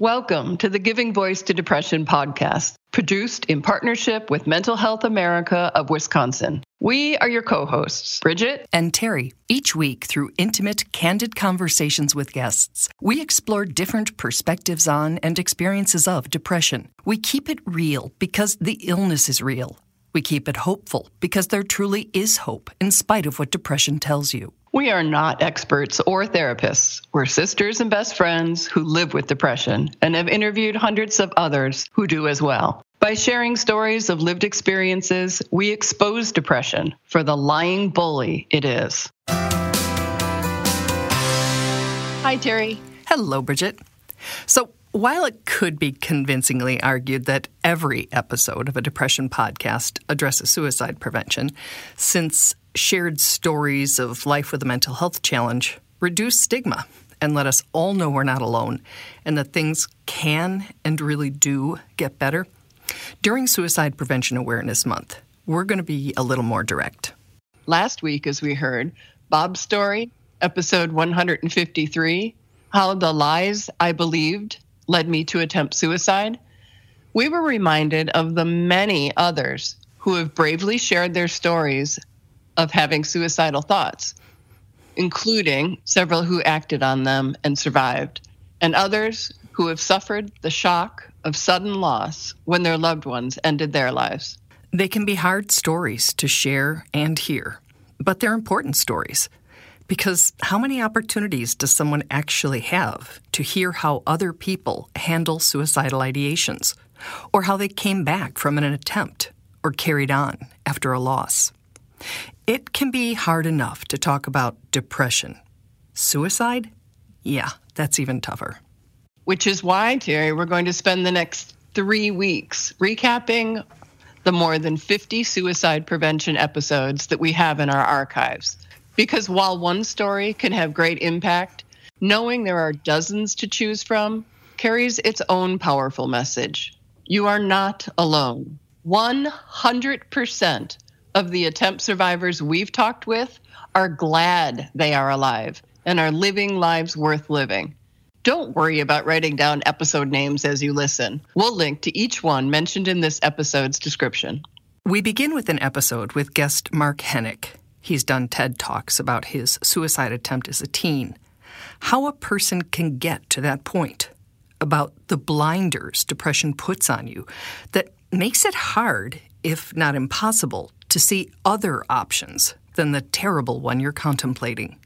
Welcome to the Giving Voice to Depression podcast, produced in partnership with Mental Health America of Wisconsin. We are your co hosts, Bridget and Terry. Each week, through intimate, candid conversations with guests, we explore different perspectives on and experiences of depression. We keep it real because the illness is real. We keep it hopeful because there truly is hope in spite of what depression tells you. We are not experts or therapists. We're sisters and best friends who live with depression and have interviewed hundreds of others who do as well. By sharing stories of lived experiences, we expose depression for the lying bully it is. Hi, Terry. Hello, Bridget. So, while it could be convincingly argued that every episode of a depression podcast addresses suicide prevention, since shared stories of life with a mental health challenge reduce stigma and let us all know we're not alone and that things can and really do get better. During Suicide Prevention Awareness Month, we're going to be a little more direct. Last week, as we heard, Bob's story, episode 153, How the Lies I Believed Led Me to Attempt Suicide, we were reminded of the many others who have bravely shared their stories of having suicidal thoughts, including several who acted on them and survived, and others who have suffered the shock of sudden loss when their loved ones ended their lives. They can be hard stories to share and hear, but they're important stories. Because how many opportunities does someone actually have to hear how other people handle suicidal ideations, or how they came back from an attempt or carried on after a loss? It can be hard enough to talk about depression. Suicide? Yeah, that's even tougher. Which is why, Terry, we're going to spend the next three weeks recapping the more than 50 suicide prevention episodes that we have in our archives. Because while one story can have great impact, knowing there are dozens to choose from carries its own powerful message. You are not alone. 100% of the attempt survivors we've talked with are glad they are alive and are living lives worth living. Don't worry about writing down episode names as you listen. We'll link to each one mentioned in this episode's description. We begin with an episode with guest Mark Henick. He's done TED Talks about his suicide attempt as a teen. How a person can get to that point, about the blinders depression puts on you that makes it hard, if not impossible, to see other options than the terrible one you're contemplating.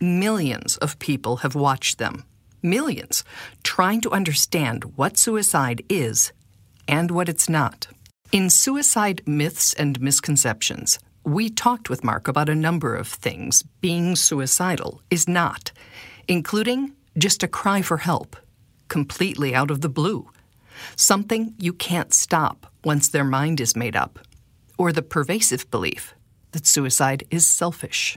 Millions of people have watched them, millions, trying to understand what suicide is and what it's not. In Suicide Myths and Misconceptions, we talked with Mark about a number of things being suicidal is not, including just a cry for help, completely out of the blue, something you can't stop once their mind is made up or the pervasive belief that suicide is selfish.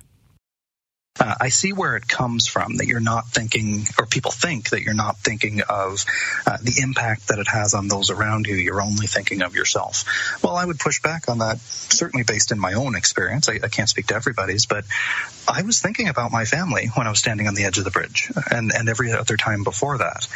Uh, I see where it comes from that you're not thinking, or people think that you're not thinking of uh, the impact that it has on those around you. You're only thinking of yourself. Well, I would push back on that, certainly based in my own experience. I, I can't speak to everybody's, but I was thinking about my family when I was standing on the edge of the bridge and, and every other time before that.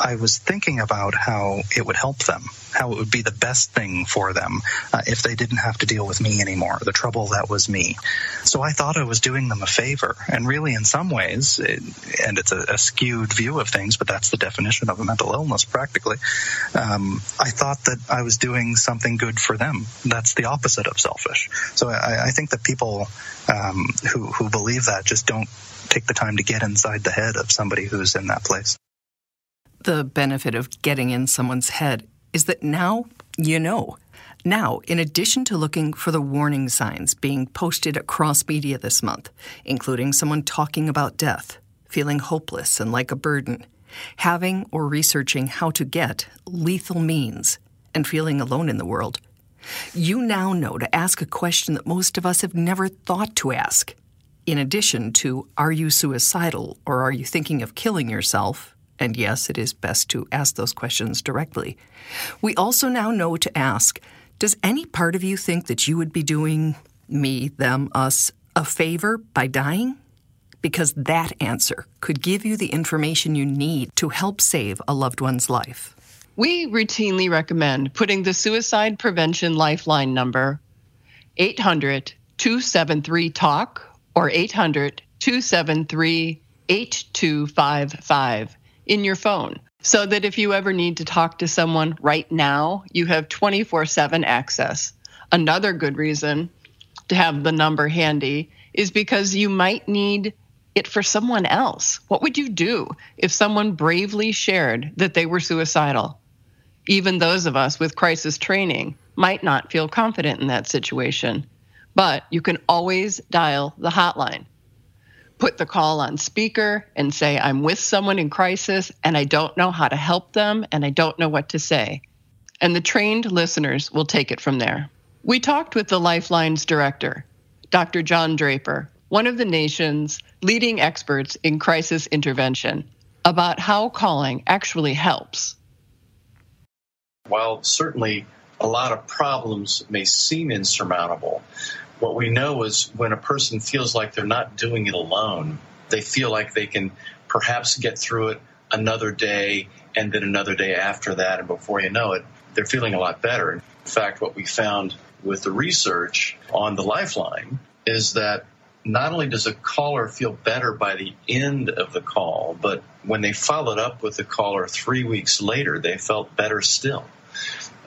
I was thinking about how it would help them, how it would be the best thing for them uh, if they didn't have to deal with me anymore, the trouble that was me. So I thought I was doing them a favor. And really, in some ways, it, and it's a, a, skewed view of things, but that's the definition of a mental illness practically. Um, I thought that I was doing something good for them. That's the opposite of selfish. So I, I think that people um, who, who believe that just don't take the time to get inside the head of somebody who's in that place. The benefit of getting in someone's head is that now you know. Now, in addition to looking for the warning signs being posted across media this month, including someone talking about death, feeling hopeless and like a burden, having or researching how to get lethal means, and feeling alone in the world, you now know to ask a question that most of us have never thought to ask. In addition to, are you suicidal or are you thinking of killing yourself? And yes, it is best to ask those questions directly. We also now know to ask Does any part of you think that you would be doing me, them, us a favor by dying? because that answer could give you the information you need to help save a loved one's life. We routinely recommend putting the Suicide Prevention Lifeline number 800 273 TALK or 800 273 8255 in your phone so that if you ever need to talk to someone right now, you have 24 7 access. Another good reason to have the number handy is because you might need it for someone else. What would you do if someone bravely shared that they were suicidal? Even those of us with crisis training might not feel confident in that situation, but you can always dial the hotline. Put the call on speaker and say, I'm with someone in crisis and I don't know how to help them and I don't know what to say. And the trained listeners will take it from there. We talked with the Lifeline's director, Dr. John Draper, one of the nation's leading experts in crisis intervention, about how calling actually helps. While certainly a lot of problems may seem insurmountable, what we know is when a person feels like they're not doing it alone, they feel like they can perhaps get through it another day and then another day after that, and before you know it, they're feeling a lot better. In fact, what we found with the research on the lifeline is that not only does a caller feel better by the end of the call, but when they followed up with the caller three weeks later, they felt better still.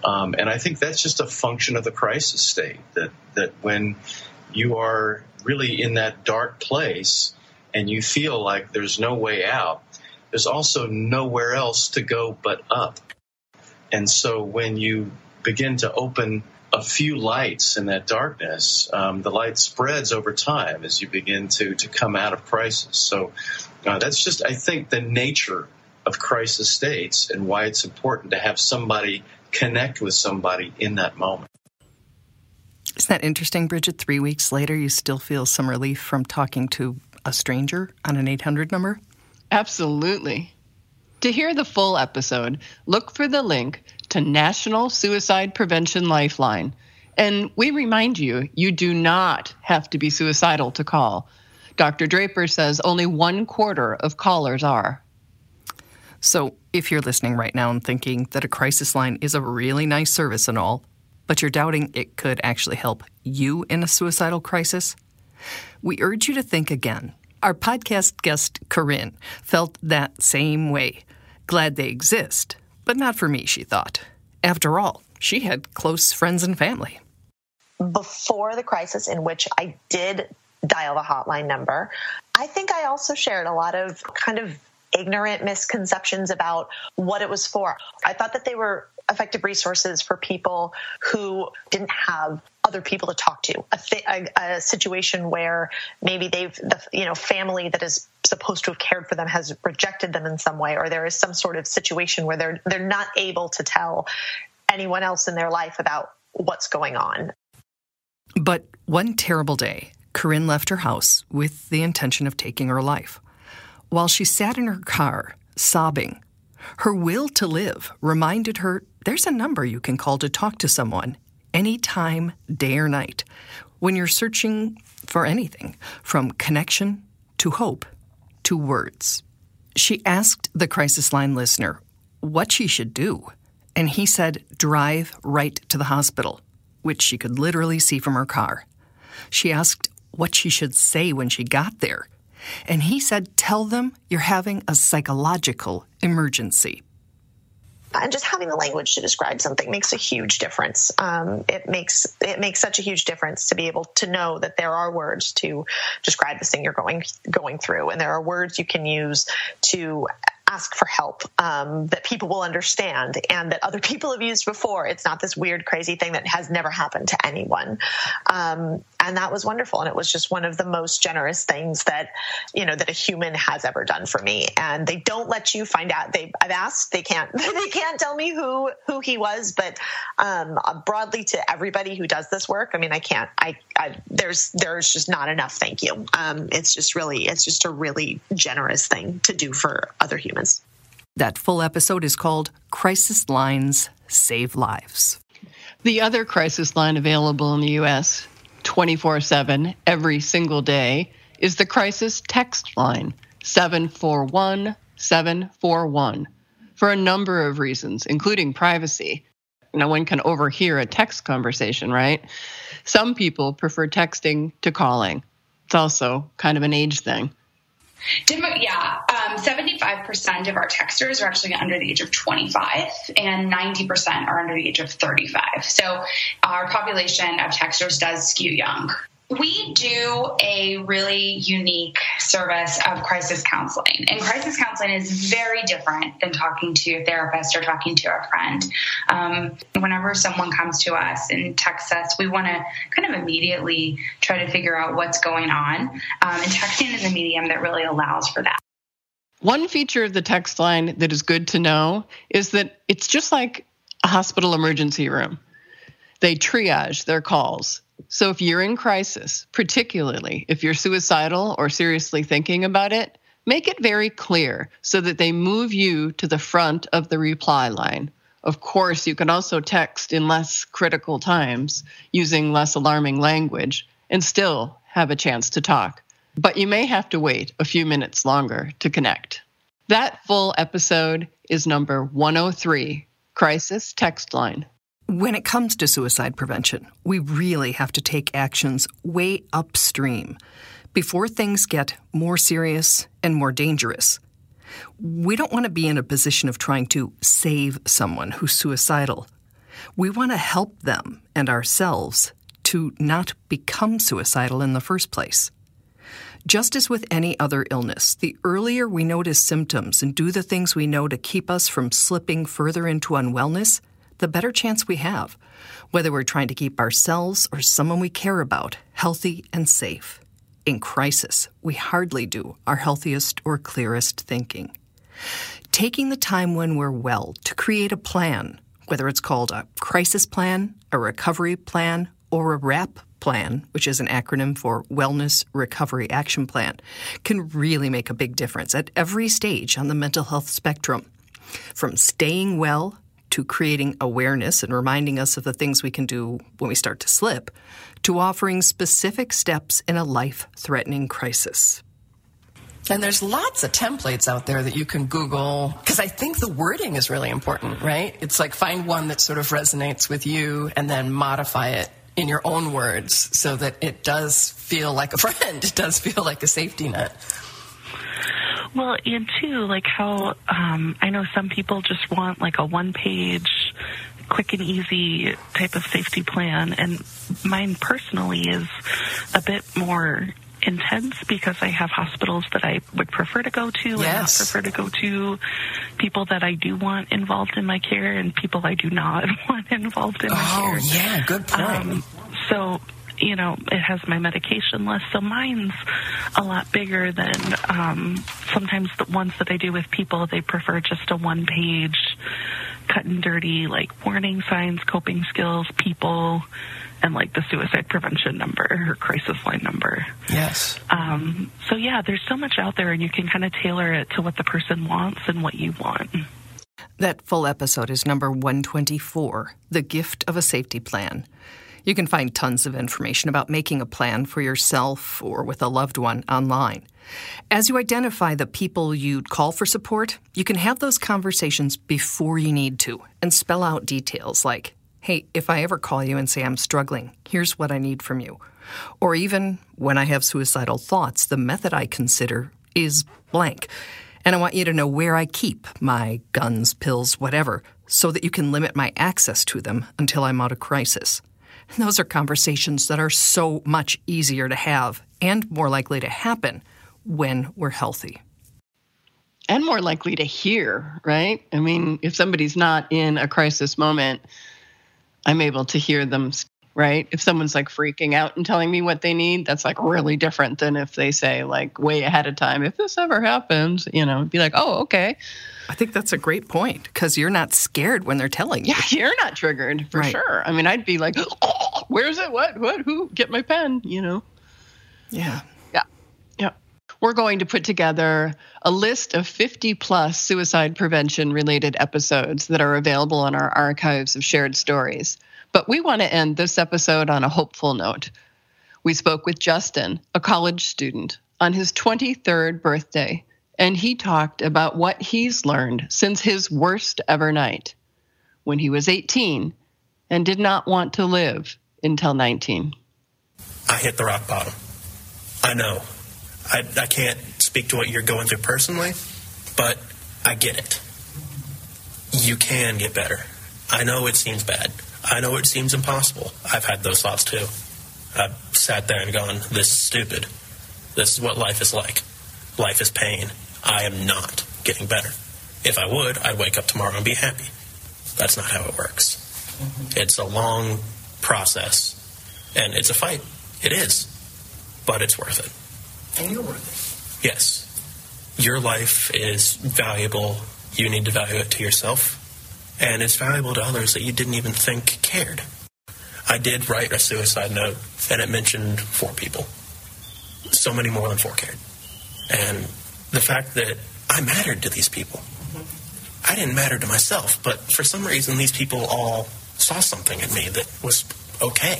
Um, and I think that's just a function of the crisis state that, that when you are really in that dark place and you feel like there's no way out, there's also nowhere else to go but up. And so when you begin to open a few lights in that darkness, um, the light spreads over time as you begin to to come out of crisis. So uh, that's just, I think, the nature of crisis states and why it's important to have somebody connect with somebody in that moment. Isn't that interesting, Bridget? Three weeks later, you still feel some relief from talking to a stranger on an 800 number? Absolutely. To hear the full episode, look for the link to National Suicide Prevention Lifeline. And we remind you, you do not have to be suicidal to call. Dr. Draper says only one quarter of callers are. So, if you're listening right now and thinking that a crisis line is a really nice service and all, but you're doubting it could actually help you in a suicidal crisis, we urge you to think again. Our podcast guest, Corinne, felt that same way Glad they exist, but not for me, she thought. After all, she had close friends and family. Before the crisis, in which I did dial the hotline number, I think I also shared a lot of kind of ignorant misconceptions about what it was for. I thought that they were effective resources for people who didn't have other people to talk to. A, th- a, a, situation where maybe they've the you know family that is supposed to have cared for them has rejected them in some way or there is some sort of situation where they're they're not able to tell anyone else in their life about what's going on. But one terrible day corinne left her house with the intention of taking her life while she sat in her car sobbing her will to live reminded her there's a number you can call to talk to someone anytime, day or night, when you're searching for anything from connection to hope to words. She asked the crisis line listener what she should do, and he said, drive right to the hospital, which she could literally see from her car. She asked what she should say when she got there, and he said, tell them you're having a psychological emergency and just having the language to describe something makes a huge difference. Um, it makes it makes such a huge difference to be able to know that there are words to describe this thing you're going going through, and there are words you can use to ask for help um, that people will understand and that other people have used before. It's not this weird, crazy thing that has never happened to anyone. Um, and that was wonderful. And it was just one of the most generous things that, you know, that a human has ever done for me. And they don't let you find out. They, I've asked, they can't, they can't tell me who, who he was, but, um, broadly to everybody who does this work. I mean, I can't, I, I there's, there's just not enough. Thank you. Um, it's just really, it's just a really generous thing to do for other humans. That full episode is called Crisis Lines Save Lives. The other crisis line available in the U.S. 24 7 every single day is the crisis text line 741 741 for a number of reasons, including privacy. No one can overhear a text conversation, right? Some people prefer texting to calling. It's also kind of an age thing. Yeah, um, 75% of our texters are actually under the age of 25, and 90% are under the age of 35. So our population of texters does skew young. We do a really unique service of crisis counseling. And crisis counseling is very different than talking to a therapist or talking to a friend. Um, whenever someone comes to us and texts us, we want to kind of immediately try to figure out what's going on. Um, and texting is a medium that really allows for that. One feature of the text line that is good to know is that it's just like a hospital emergency room. They triage their calls. So if you're in crisis, particularly if you're suicidal or seriously thinking about it, make it very clear so that they move you to the front of the reply line. Of course, you can also text in less critical times using less alarming language and still have a chance to talk. But you may have to wait a few minutes longer to connect. That full episode is number 103 Crisis Text Line. When it comes to suicide prevention, we really have to take actions way upstream before things get more serious and more dangerous. We don't want to be in a position of trying to save someone who's suicidal. We want to help them and ourselves to not become suicidal in the first place. Just as with any other illness, the earlier we notice symptoms and do the things we know to keep us from slipping further into unwellness, the better chance we have, whether we're trying to keep ourselves or someone we care about healthy and safe. In crisis, we hardly do our healthiest or clearest thinking. Taking the time when we're well to create a plan, whether it's called a crisis plan, a recovery plan, or a WRAP plan, which is an acronym for Wellness Recovery Action Plan, can really make a big difference at every stage on the mental health spectrum. From staying well to creating awareness and reminding us of the things we can do when we start to slip, to offering specific steps in a life threatening crisis. And there's lots of templates out there that you can Google because I think the wording is really important, right? It's like find one that sort of resonates with you and then modify it in your own words so that it does feel like a friend, it does feel like a safety net. Well, and too, like how um, I know some people just want like a one page, quick and easy type of safety plan, and mine personally is a bit more intense because I have hospitals that I would prefer to go to yes. and I prefer to go to people that I do want involved in my care and people I do not want involved in my oh, care. Oh yeah, good point. Um, so you know, it has my medication list. So mine's a lot bigger than um, sometimes the ones that I do with people. They prefer just a one page, cut and dirty, like warning signs, coping skills, people, and like the suicide prevention number or crisis line number. Yes. Um, so yeah, there's so much out there, and you can kind of tailor it to what the person wants and what you want. That full episode is number 124 The Gift of a Safety Plan. You can find tons of information about making a plan for yourself or with a loved one online. As you identify the people you'd call for support, you can have those conversations before you need to and spell out details like, hey, if I ever call you and say I'm struggling, here's what I need from you. Or even when I have suicidal thoughts, the method I consider is blank. And I want you to know where I keep my guns, pills, whatever, so that you can limit my access to them until I'm out of crisis. Those are conversations that are so much easier to have and more likely to happen when we're healthy. And more likely to hear, right? I mean, if somebody's not in a crisis moment, I'm able to hear them, right? If someone's like freaking out and telling me what they need, that's like really different than if they say, like, way ahead of time, if this ever happens, you know, be like, oh, okay. I think that's a great point because you're not scared when they're telling you. Yeah, you're not triggered for right. sure. I mean, I'd be like, oh, "Where's it? What? What? Who? Get my pen?" You know. Yeah. Yeah. Yeah. We're going to put together a list of 50 plus suicide prevention related episodes that are available on our archives of shared stories. But we want to end this episode on a hopeful note. We spoke with Justin, a college student on his 23rd birthday, and he talked about what he's learned since his worst ever night when he was 18 and did not want to live until 19. I hit the rock bottom. I know. I, I can't speak to what you're going through personally, but I get it. You can get better. I know it seems bad. I know it seems impossible. I've had those thoughts too. I've sat there and gone, this is stupid. This is what life is like. Life is pain. I am not getting better. If I would, I'd wake up tomorrow and be happy. That's not how it works. Mm-hmm. It's a long process, and it's a fight. It is, but it's worth it. And you're worth it. Yes. Your life is valuable. You need to value it to yourself, and it's valuable to others that you didn't even think cared. I did write a suicide note, and it mentioned four people. So many more than four cared. And the fact that I mattered to these people. I didn't matter to myself, but for some reason, these people all saw something in me that was okay.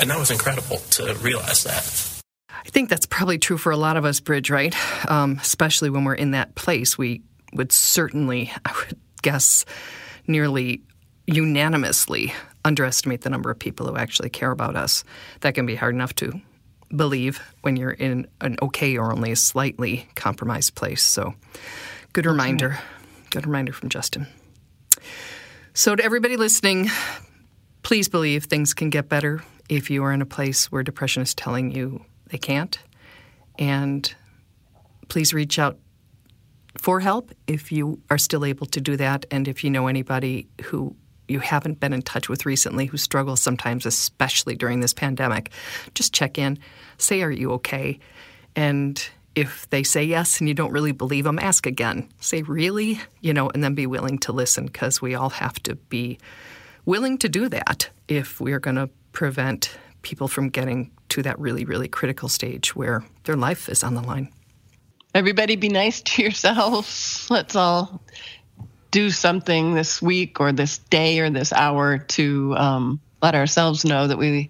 And that was incredible to realize that. I think that's probably true for a lot of us, Bridge, right? Um, especially when we're in that place. We would certainly, I would guess, nearly unanimously underestimate the number of people who actually care about us. That can be hard enough to believe when you're in an okay or only a slightly compromised place. So, good reminder. Good reminder from Justin. So, to everybody listening, please believe things can get better if you are in a place where depression is telling you they can't. And please reach out for help if you are still able to do that. And if you know anybody who you haven't been in touch with recently who struggles sometimes, especially during this pandemic, just check in. Say, Are you okay? And if they say yes and you don't really believe them, ask again. Say, Really? You know, and then be willing to listen because we all have to be willing to do that if we're going to prevent people from getting to that really, really critical stage where their life is on the line. Everybody be nice to yourselves. Let's all do something this week or this day or this hour to um, let ourselves know that we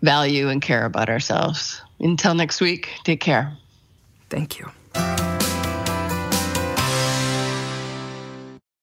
value and care about ourselves. Until next week, take care. Thank you.